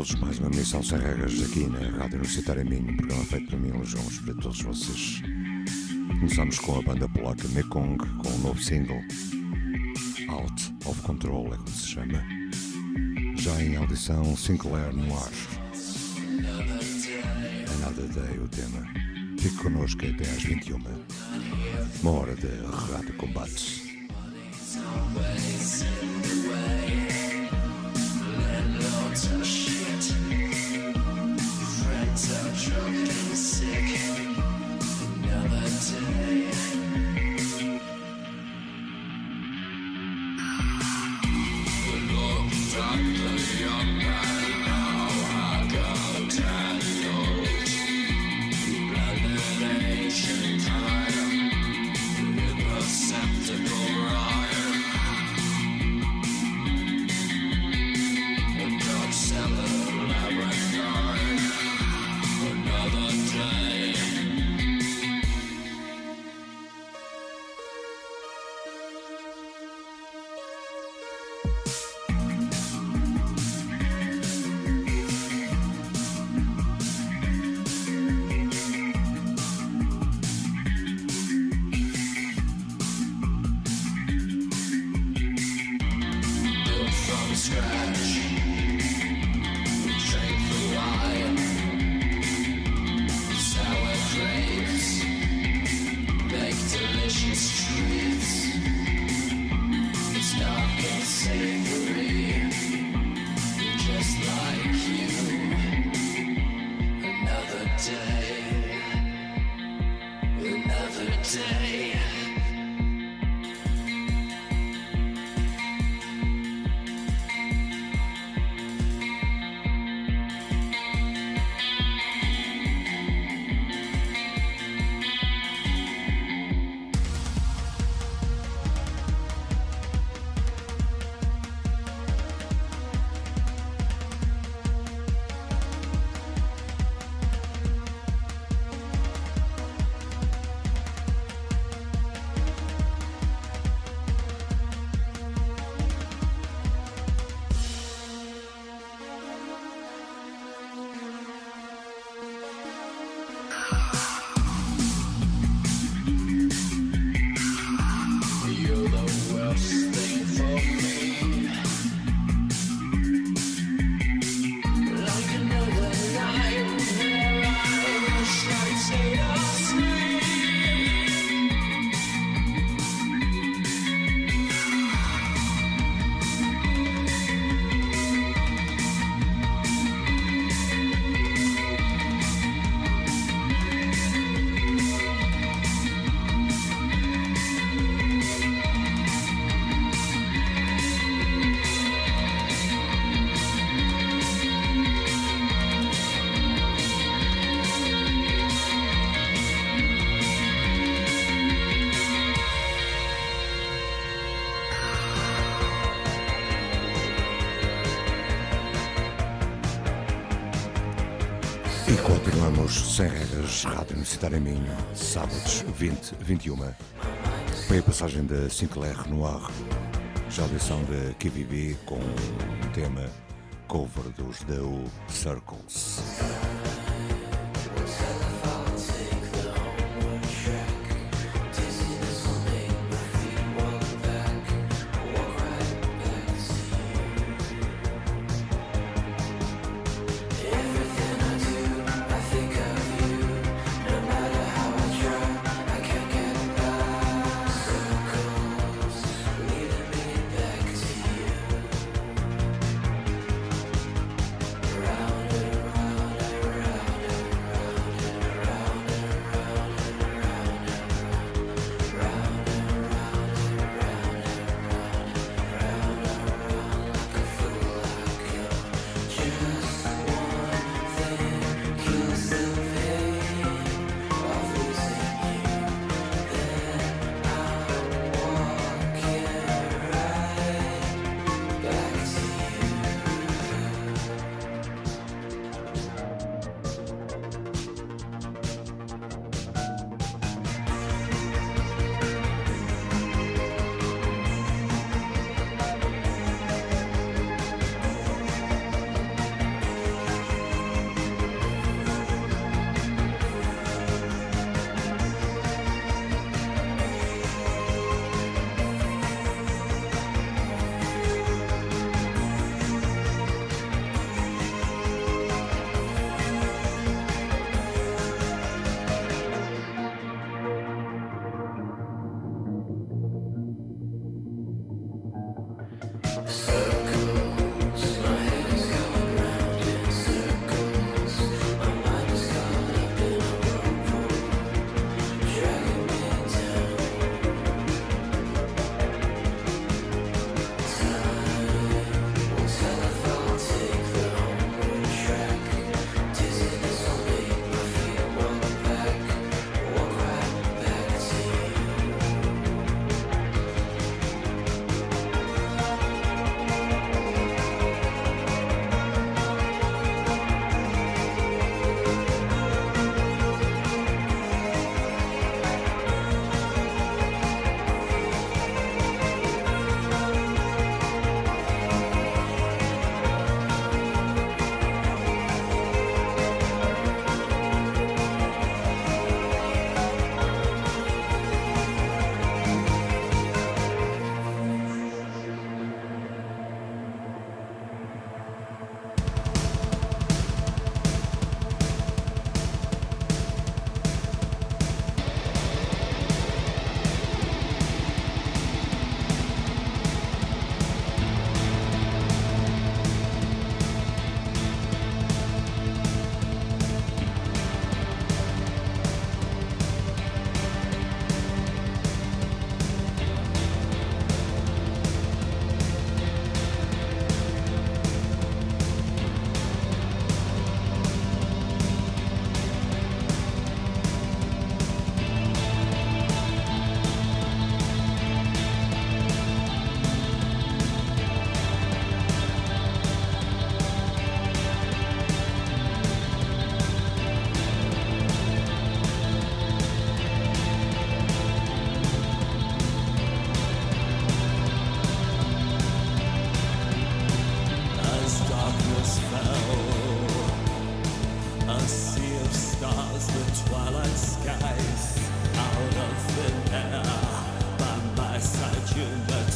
Todos, mais uma missão sem regras aqui na Rádio Universitária Minho, programa feito para mim, João, para todos vocês. Começamos com a banda polaca Mekong, com o um novo single, Out of Control, é como se chama. Já em audição, Sinclair no ar. Another Day, o tema. Fique connosco até às 21. Uma hora de Rádio Combates. Continuamos sem regras, Rádio Universitária Minho, sábados 20, 21. Foi a passagem da Sinclair Noir, já a audição da KVB com um tema cover dos The A sea of stars, the twilight skies, out of the air. By my side, you look.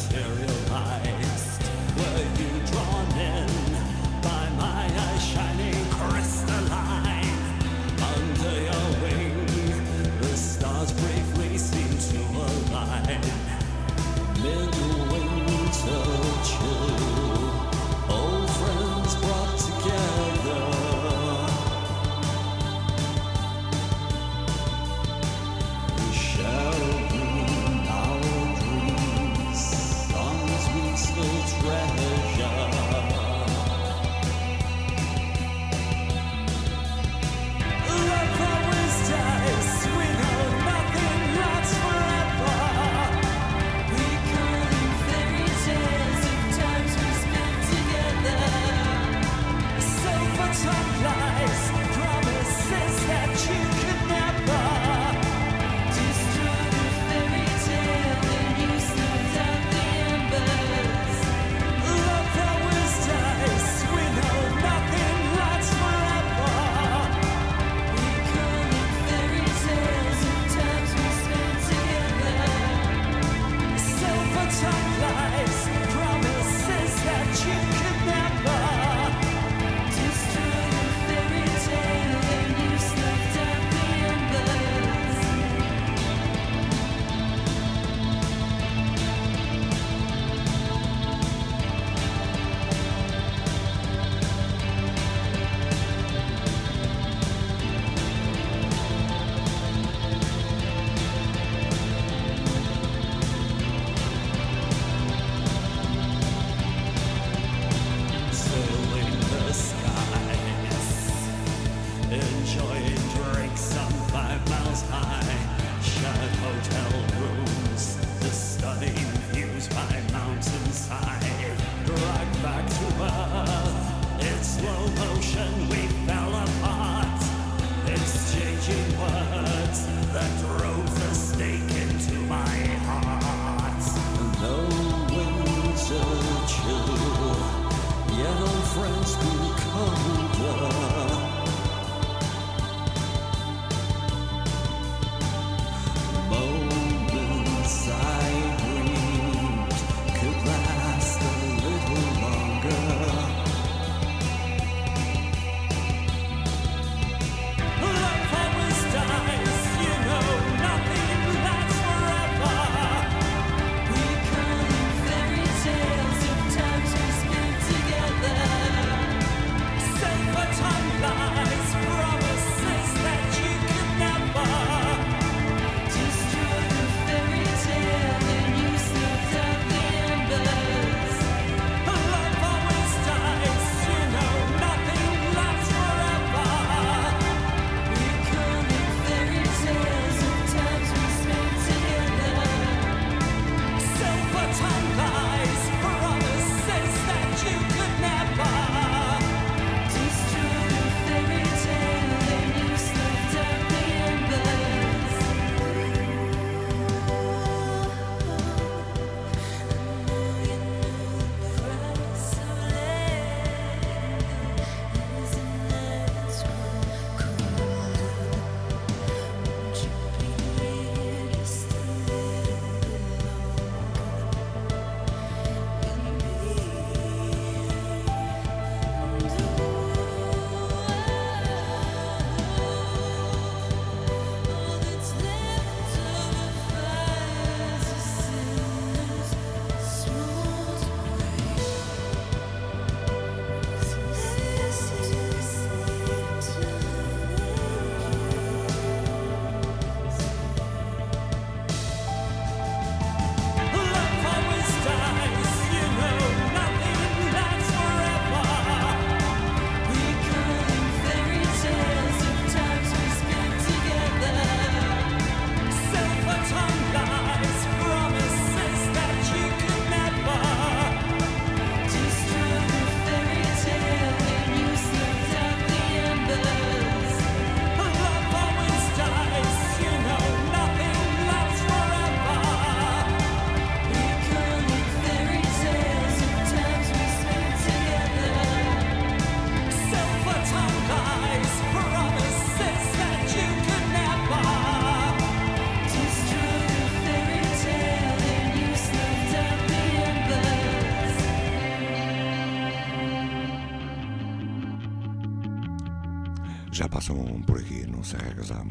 Circles.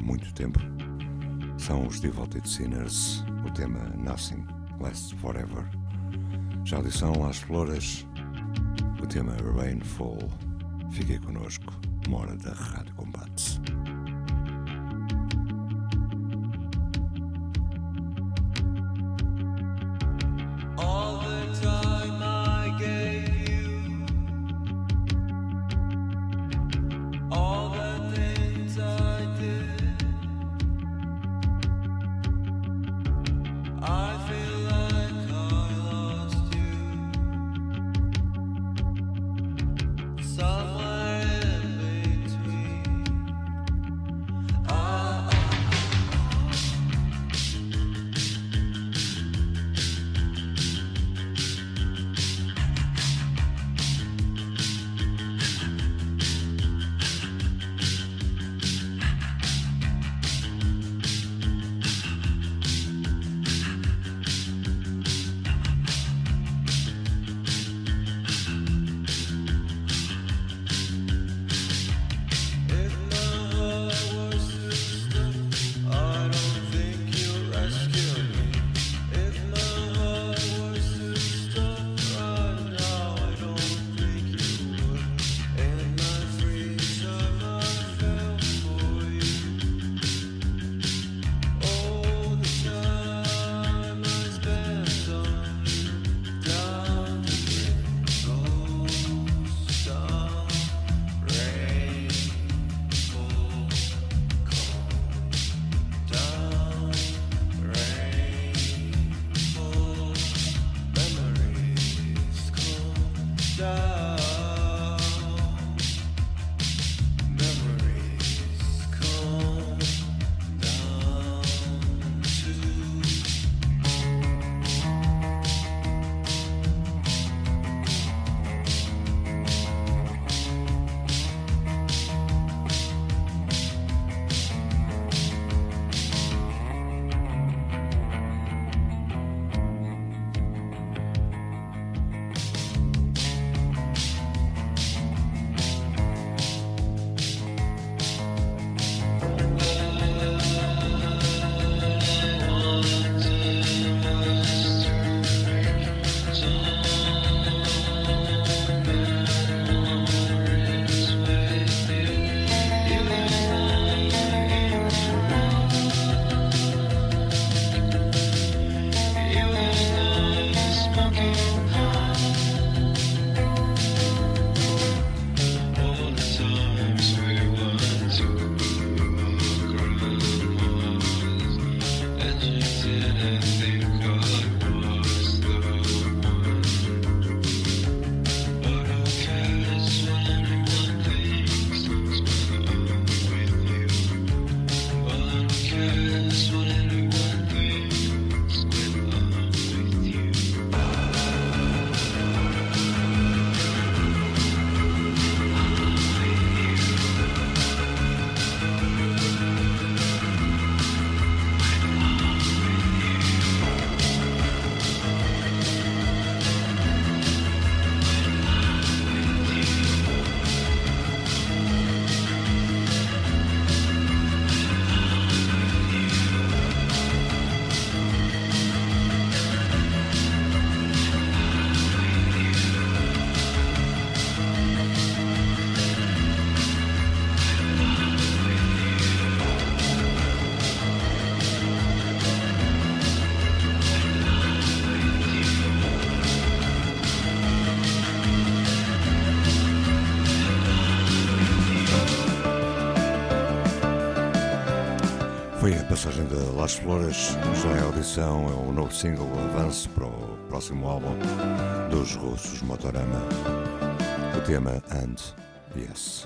Devoted Sinners, o tema Nothing Lasts Forever. Já audição às flores, o tema Rainfall. Fiquei connosco, uma hora da Rádio Las Flores, já é audição, é o novo single, avanço para o próximo álbum dos russos Motorama. O tema And Yes.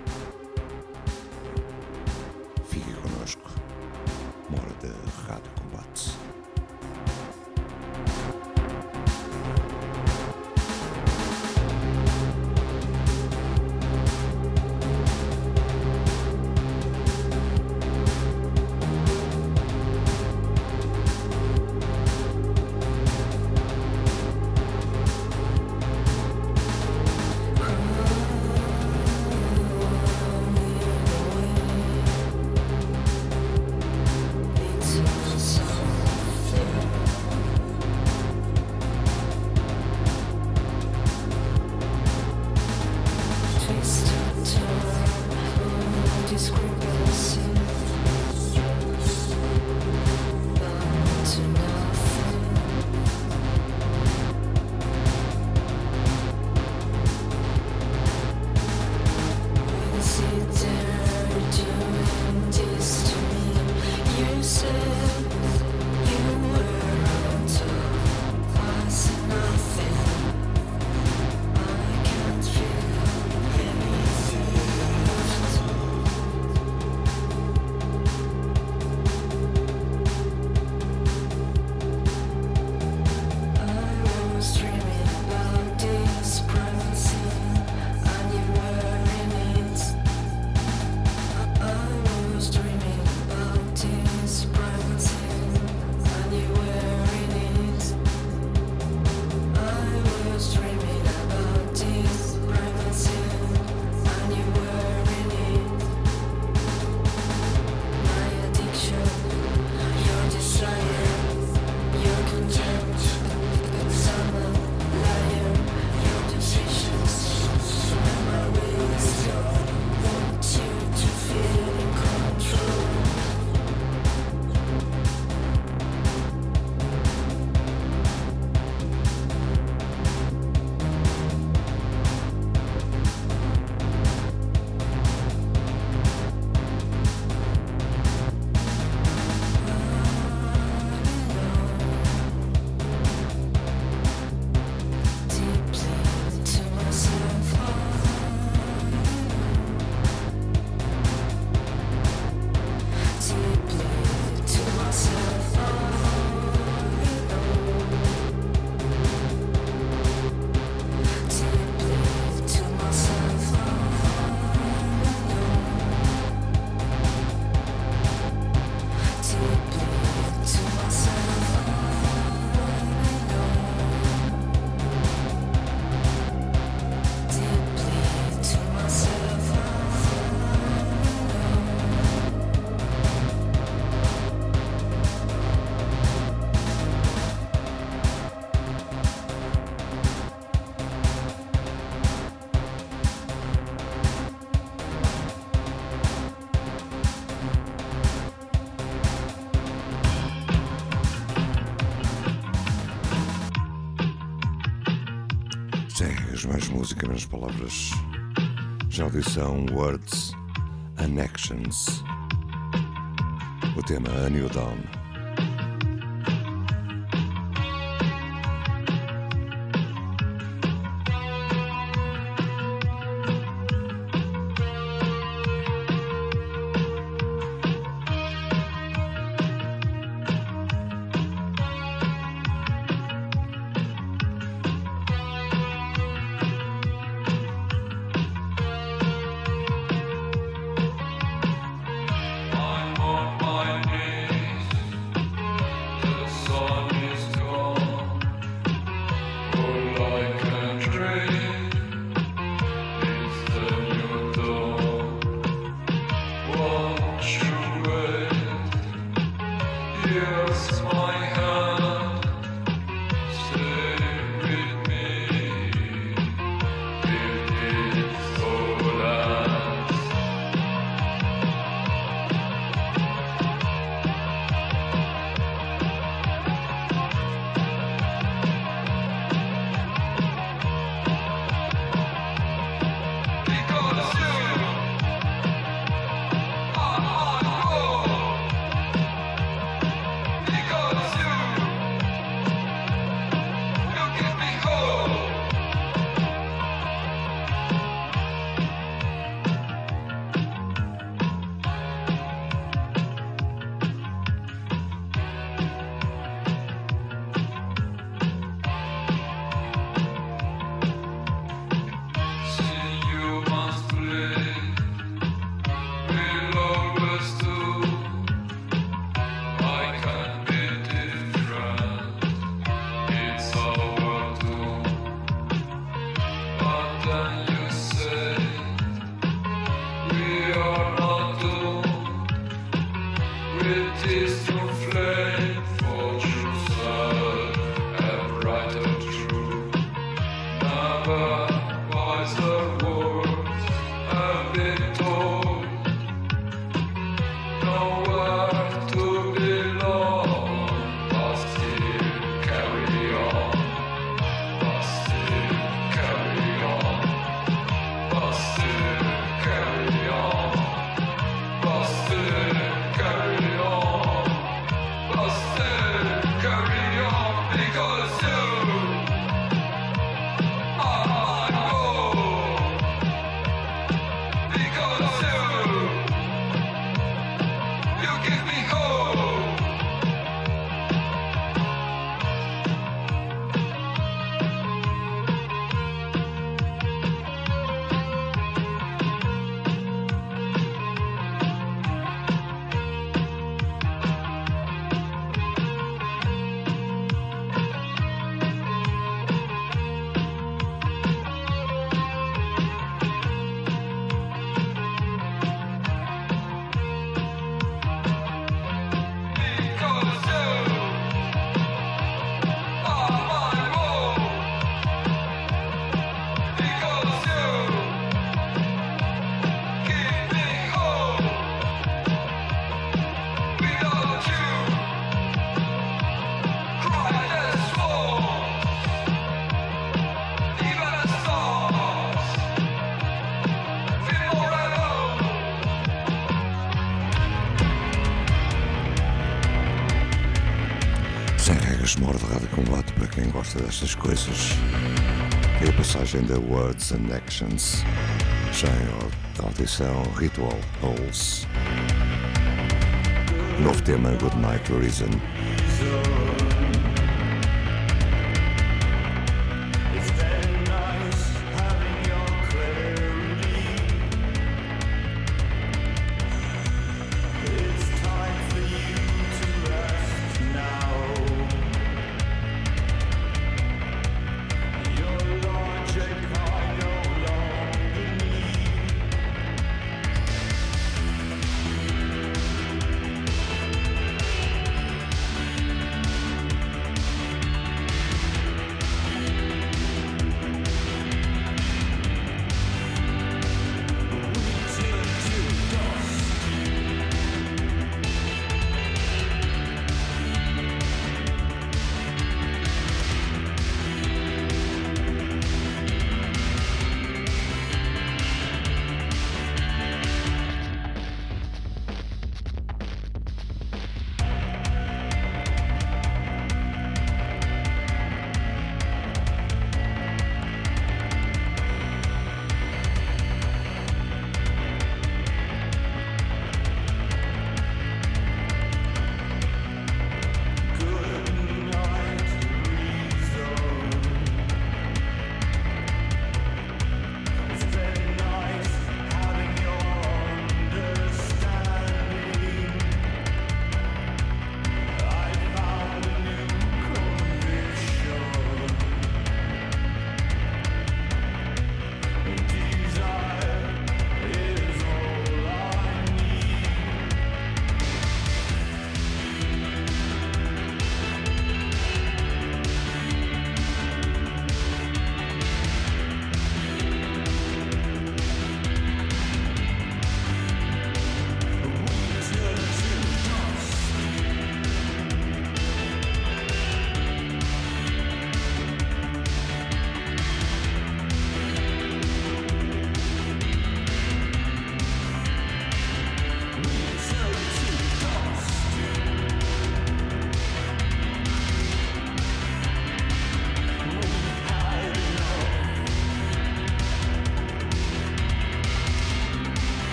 Sim, mais música, menos palavras. Já audição Words and Actions. O tema A New Dawn. Gosta destas coisas é a passagem da Words and Actions, já em audição Ritual Holes. Novo tema Good Night Horizon.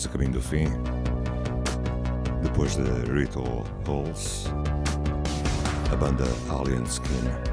Músicas a caminho do fim. Depois de Ritual Holes, a banda Alien Skin.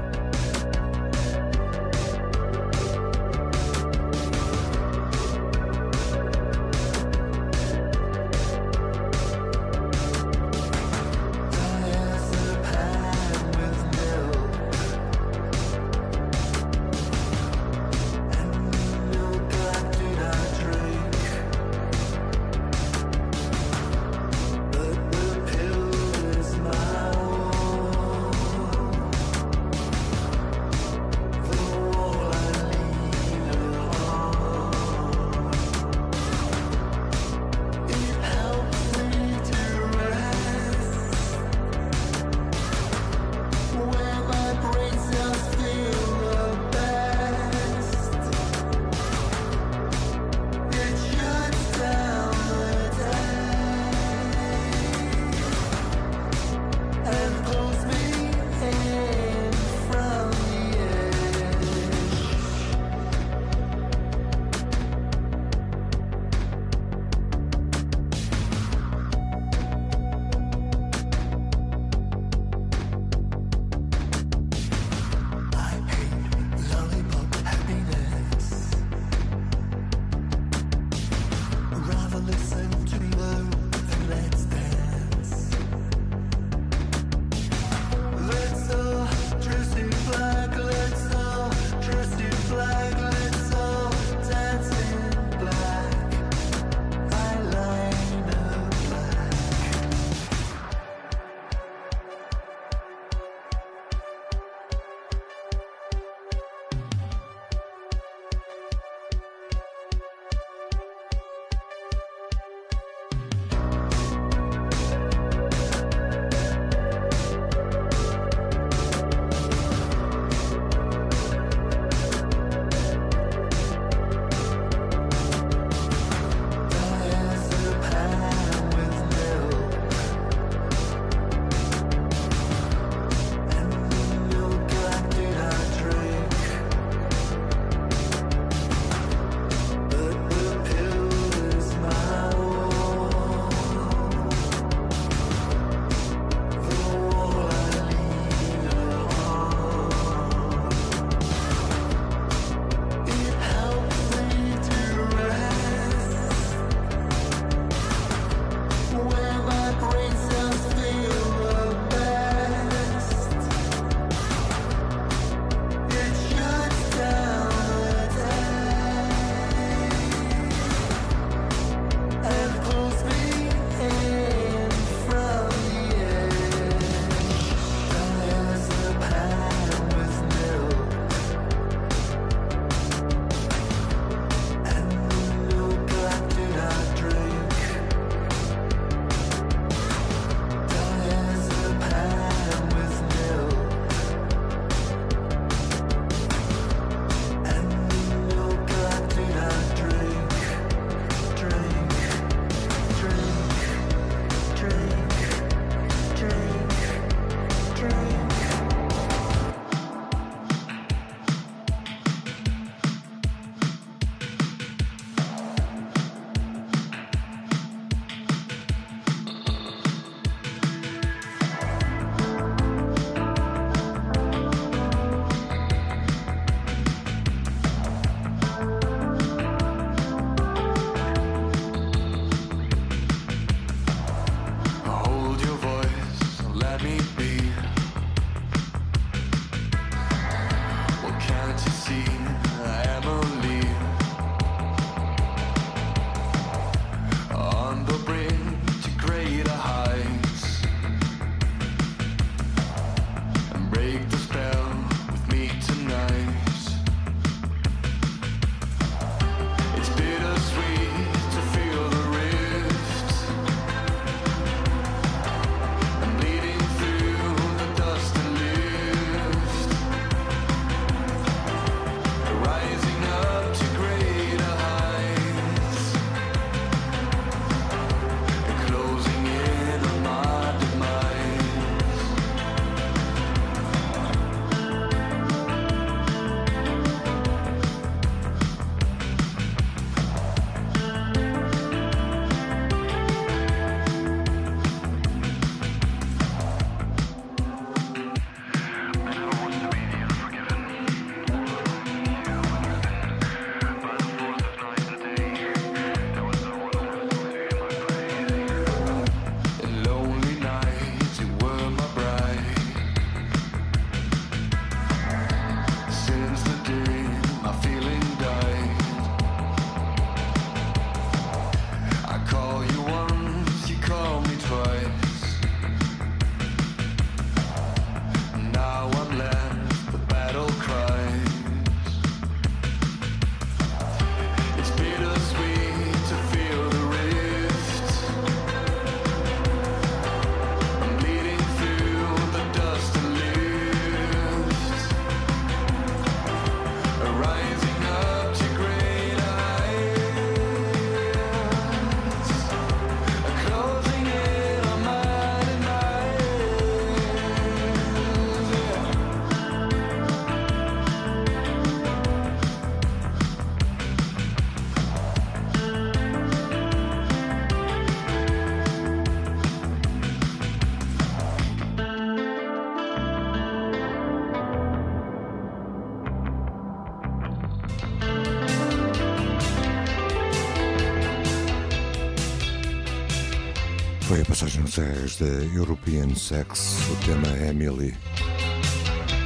6 da European Sex, o tema é Emily.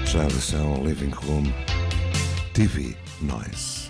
Já Living Room TV Noise.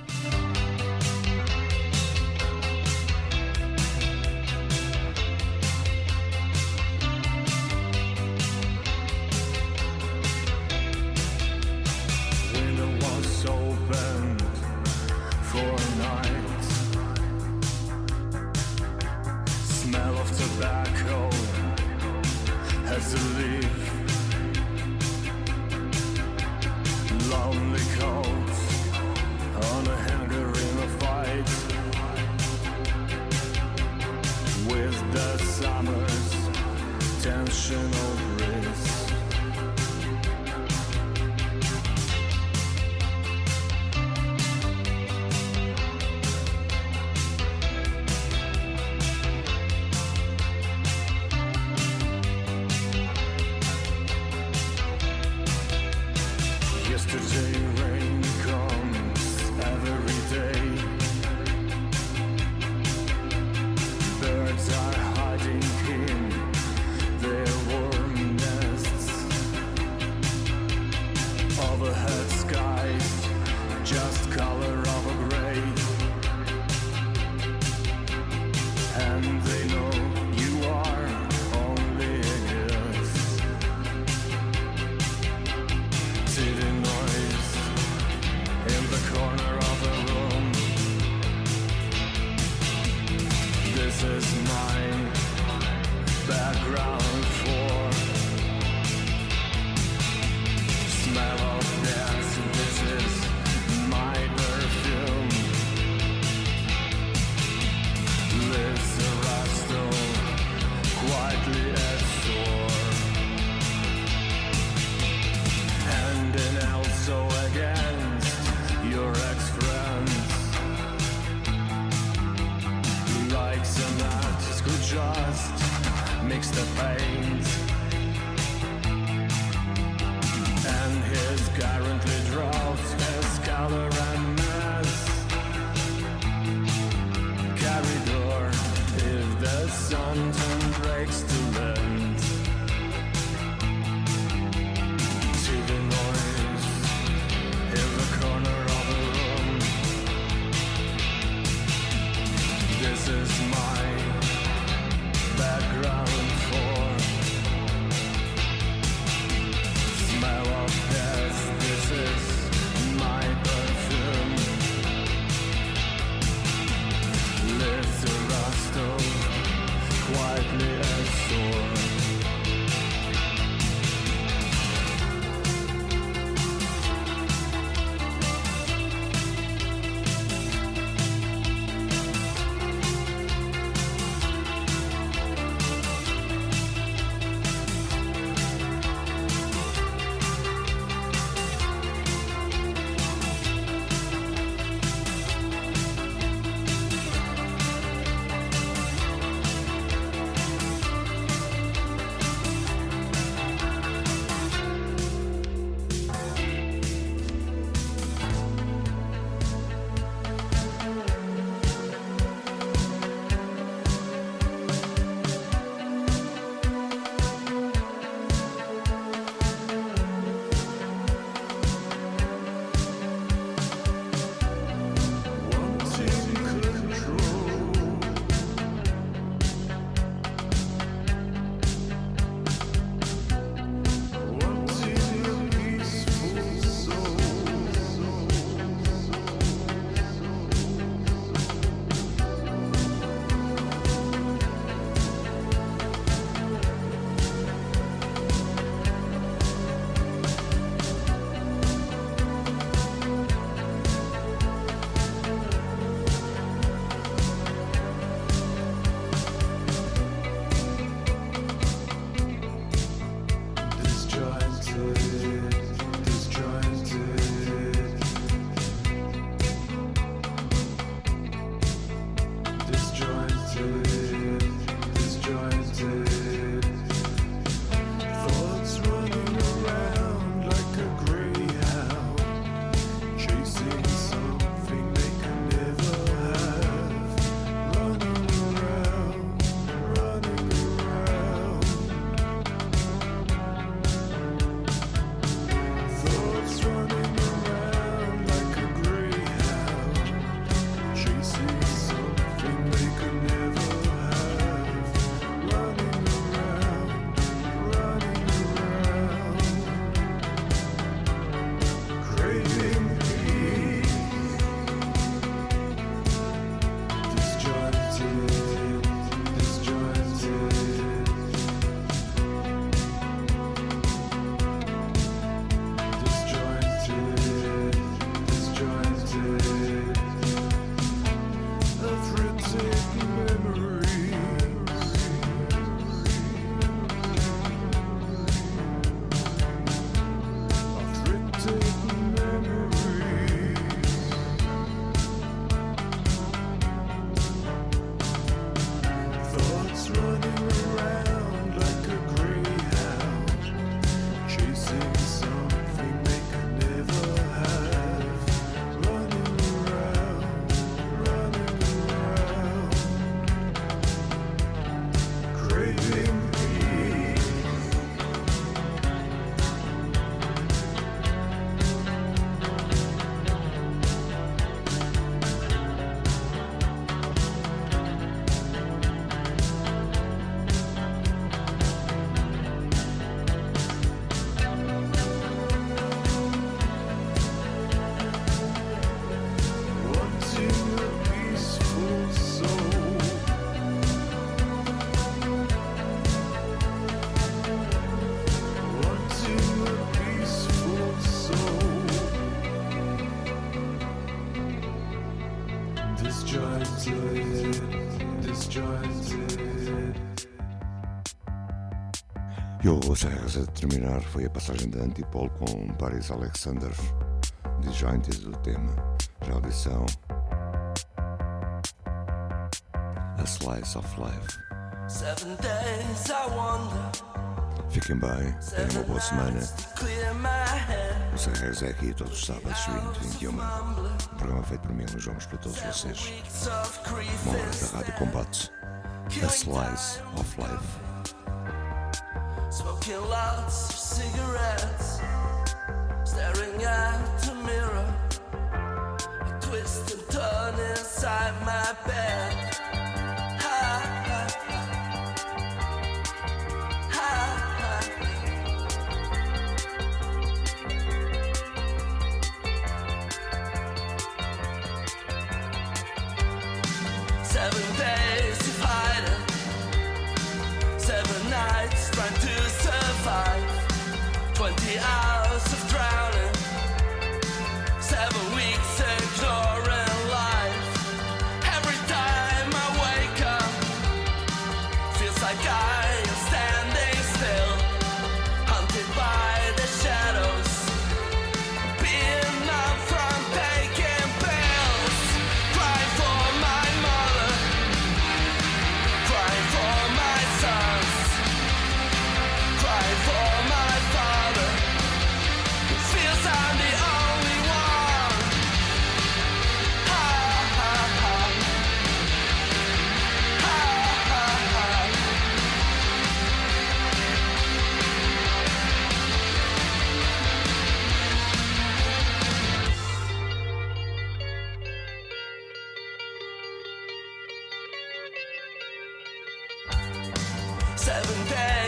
Serras a terminar foi a passagem da Antipol com Paris Alexander, disjointes do tema, já audição A Slice of Life. Fiquem bem, tenham uma boa semana. O Serras é aqui todos os sábados, 20, 21. Um programa feito por mim, nos jogos para todos vocês. Uma hora da Rádio Combate. A Slice of Life. Smoking lots of cigarettes, staring at the mirror. I twist and turn inside my bed. seven days.